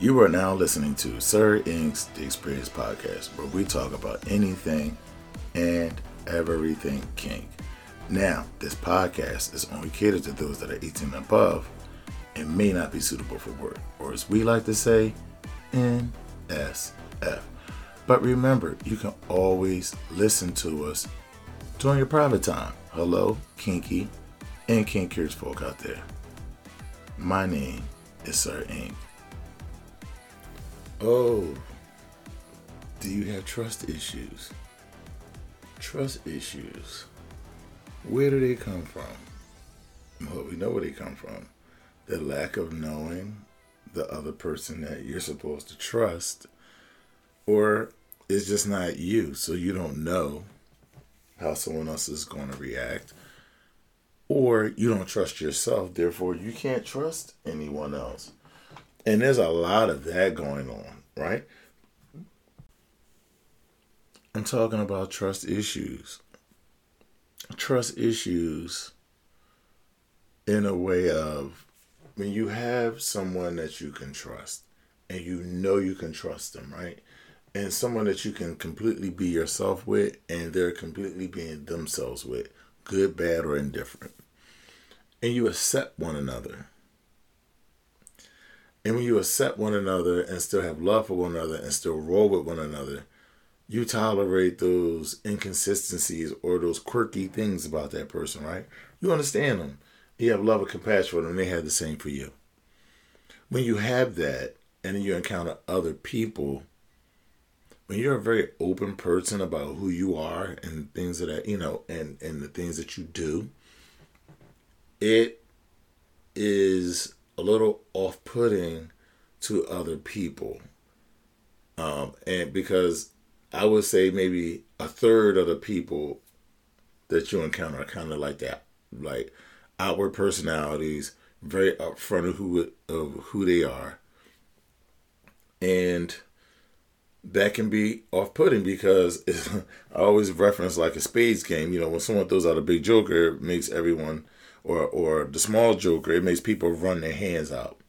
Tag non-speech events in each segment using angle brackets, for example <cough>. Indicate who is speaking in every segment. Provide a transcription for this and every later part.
Speaker 1: You are now listening to Sir Inq's The Experience Podcast, where we talk about anything and everything kink. Now, this podcast is only catered to those that are 18 and above and may not be suitable for work, or as we like to say, NSF. But remember, you can always listen to us during your private time. Hello, kinky and kinkiers folk out there. My name is Sir Inq. Oh, do you have trust issues? Trust issues. Where do they come from? Well, we know where they come from. The lack of knowing the other person that you're supposed to trust, or it's just not you, so you don't know how someone else is going to react, or you don't trust yourself, therefore, you can't trust anyone else. And there's a lot of that going on, right? I'm talking about trust issues. Trust issues in a way of when you have someone that you can trust and you know you can trust them, right? And someone that you can completely be yourself with and they're completely being themselves with, good, bad, or indifferent. And you accept one another and when you accept one another and still have love for one another and still roll with one another, you tolerate those inconsistencies or those quirky things about that person, right? You understand them. You have love and compassion for them, and they have the same for you. When you have that and you encounter other people, when you're a very open person about who you are and things that you know and and the things that you do, it is a little off putting to other people. Um, and because I would say maybe a third of the people that you encounter are kind of like that, like outward personalities, very upfront of who of who they are, and that can be off-putting because <laughs> I always reference like a spades game. You know, when someone throws out a big joker, it makes everyone or or the small joker, it makes people run their hands out.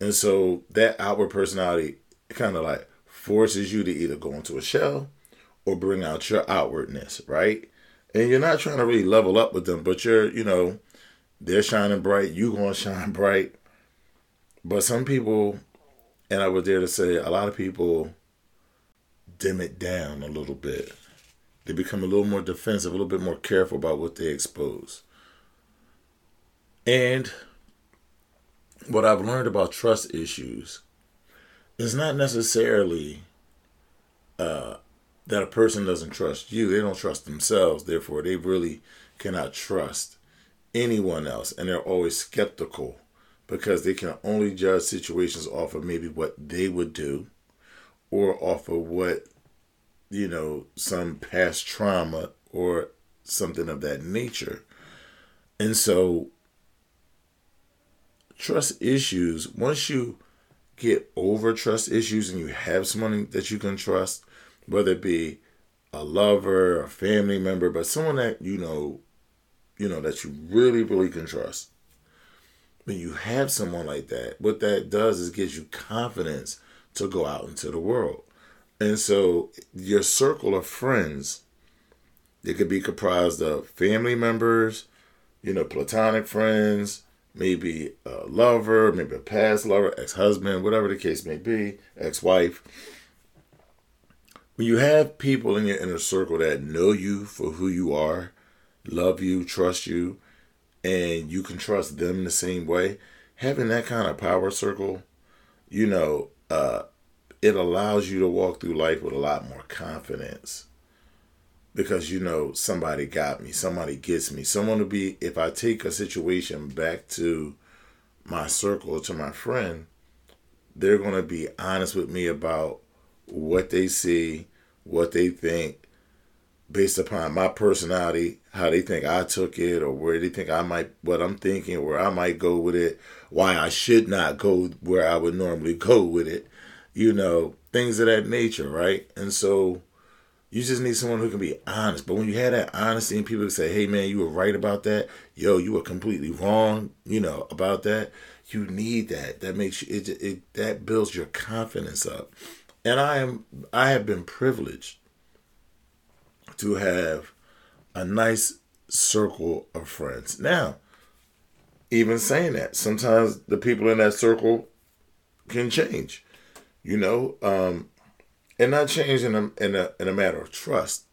Speaker 1: And so that outward personality kind of like forces you to either go into a shell or bring out your outwardness, right? And you're not trying to really level up with them, but you're, you know, they're shining bright, you gonna <laughs> shine bright. But some people, and I was there to say a lot of people dim it down a little bit. They become a little more defensive, a little bit more careful about what they expose. And what I've learned about trust issues is not necessarily uh, that a person doesn't trust you. They don't trust themselves. Therefore, they really cannot trust anyone else. And they're always skeptical because they can only judge situations off of maybe what they would do or off of what, you know, some past trauma or something of that nature. And so trust issues, once you get over trust issues and you have someone that you can trust, whether it be a lover, a family member, but someone that you know, you know, that you really, really can trust. When you have someone like that, what that does is gives you confidence to go out into the world. And so your circle of friends, it could be comprised of family members, you know, platonic friends, maybe a lover, maybe a past lover, ex husband, whatever the case may be, ex wife. When you have people in your inner circle that know you for who you are, love you, trust you, and you can trust them the same way, having that kind of power circle, you know, uh, it allows you to walk through life with a lot more confidence because you know somebody got me, somebody gets me. Someone to be if I take a situation back to my circle to my friend, they're going to be honest with me about what they see, what they think based upon my personality, how they think I took it or where they think I might what I'm thinking, where I might go with it, why I should not go where I would normally go with it. You know, things of that nature, right? And so you just need someone who can be honest. But when you have that honesty and people say, hey man, you were right about that. Yo, you were completely wrong, you know, about that. you need that. That makes you it, it that builds your confidence up. And I am I have been privileged to have a nice circle of friends. Now, even saying that, sometimes the people in that circle can change, you know, um, and not change in a, in a in a matter of trust,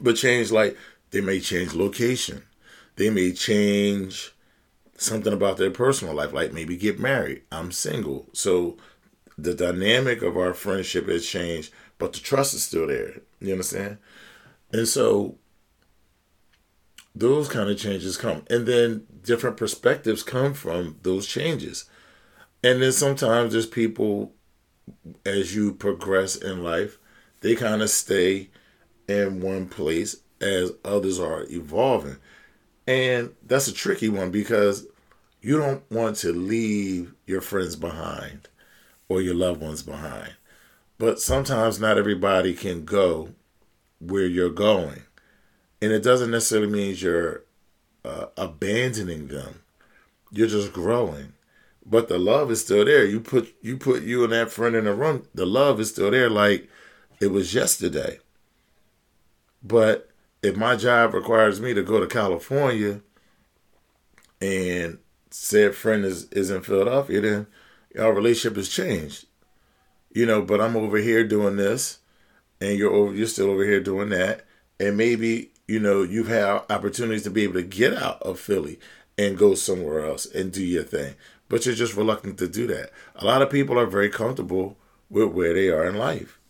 Speaker 1: but change like they may change location, they may change something about their personal life, like maybe get married. I'm single, so the dynamic of our friendship has changed, but the trust is still there. You understand? And so those kind of changes come. And then different perspectives come from those changes. And then sometimes there's people, as you progress in life, they kind of stay in one place as others are evolving. And that's a tricky one because you don't want to leave your friends behind or your loved ones behind. But sometimes not everybody can go where you're going. And it doesn't necessarily mean you're uh, abandoning them. You're just growing. But the love is still there. You put you put you and that friend in a room, the love is still there like it was yesterday. But if my job requires me to go to California and said friend is, is in Philadelphia, then our relationship has changed. You know, but I'm over here doing this and you're over you're still over here doing that. And maybe, you know, you've had opportunities to be able to get out of Philly and go somewhere else and do your thing. But you're just reluctant to do that. A lot of people are very comfortable with where they are in life.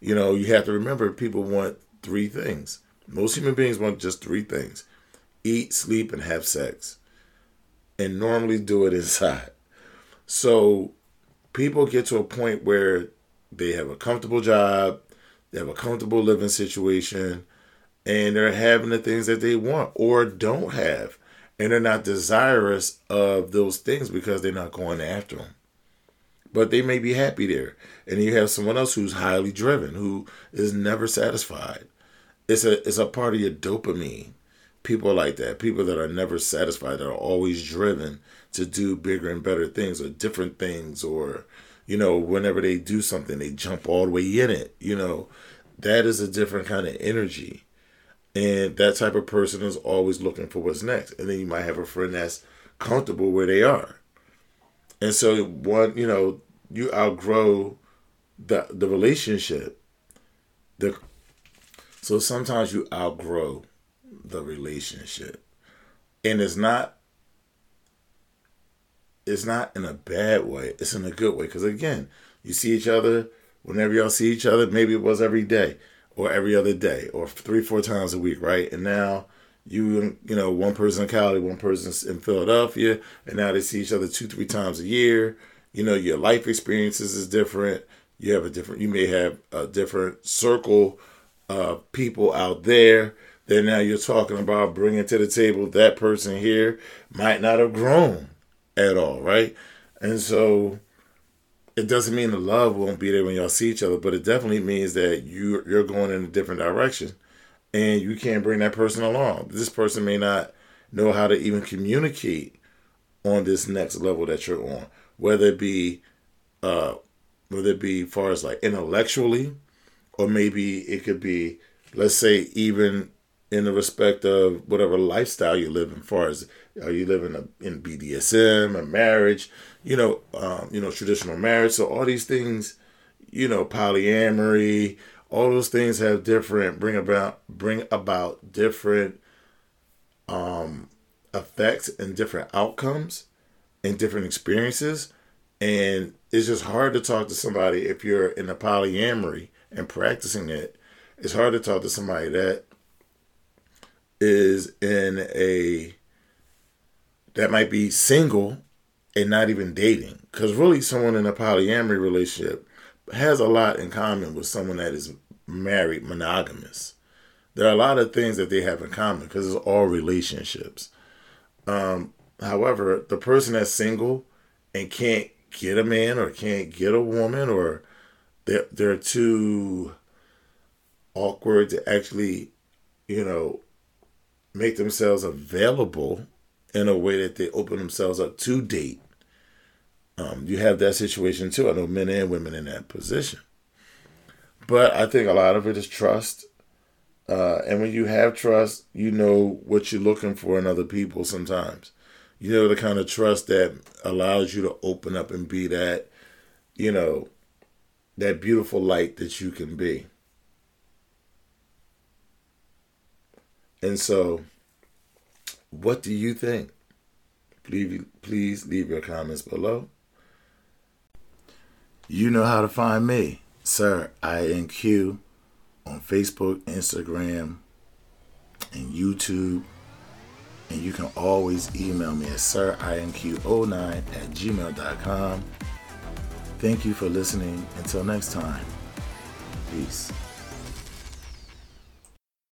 Speaker 1: You know, you have to remember people want three things. Most human beings want just three things eat, sleep, and have sex. And normally do it <laughs> inside. So people get to a point where they have a comfortable job, they have a comfortable living situation, and they're having the things that they want or don't have. And they're not desirous of those things because they're not going after them. But they may be happy there. And you have someone else who's highly driven, who is never satisfied. It's a it's a part of your dopamine. People like that. People that are never satisfied, that are always driven to do bigger and better things or different things or you know, whenever they do something, they jump all the way in it. You know, that is a different kind of energy. And that type of person is always looking for what's next. And then you might have a friend that's comfortable where they are. And so one, you know, you outgrow the the relationship. The so sometimes you outgrow the relationship. And it's not it's not in a bad way. It's in a good way. Because again, you see each other whenever y'all see each other. Maybe it was every day, or every other day, or three, four times a week, right? And now you, you know, one person in Cali, one person in Philadelphia, and now they see each other two, three times a year. You know, your life experiences is different. You have a different. You may have a different circle of people out there. Then now you're talking about bringing to the table that person here might not have grown at all, right? And so it doesn't mean the love won't be there when y'all see each other, but it definitely means that you you're going in a different direction, and you can't bring that person along. This person may not know how to even communicate on this next level that you're on, whether it be uh, whether it be far as like intellectually, or maybe it could be, let's say, even in the respect of whatever lifestyle you live in, far as are you living in BDSM, a marriage, you know, um, you know, traditional marriage. So all these things, you know, polyamory, all those things have different bring about bring about different um effects and different outcomes and different experiences. And it's just hard to talk to somebody if you're in a polyamory and practicing it. It's hard to talk to somebody that is in a that might be single and not even dating. Because really, someone in a polyamory relationship has a lot in common with someone that is married, monogamous. There are a lot of things that they have in common because it's all relationships. Um, however, the person that's single and can't get a man or can't get a woman or they're, they're too awkward to actually, you know, make themselves available in a way that they open themselves up to date, Um, you have that situation too. I know men and women in that position. But I think a lot of it is trust. Uh, and when you have trust, you know what you're looking for in other people sometimes. You know the kind of trust that allows you to open up and be that, you know, that beautiful light that you can be. And so, what do you think? Please, please leave your comments below. You know how to find me, Sir INQ, on Facebook, Instagram, and YouTube. And you can always email me at sirinq09 at gmail.com. Thank you for listening. Until next time, peace.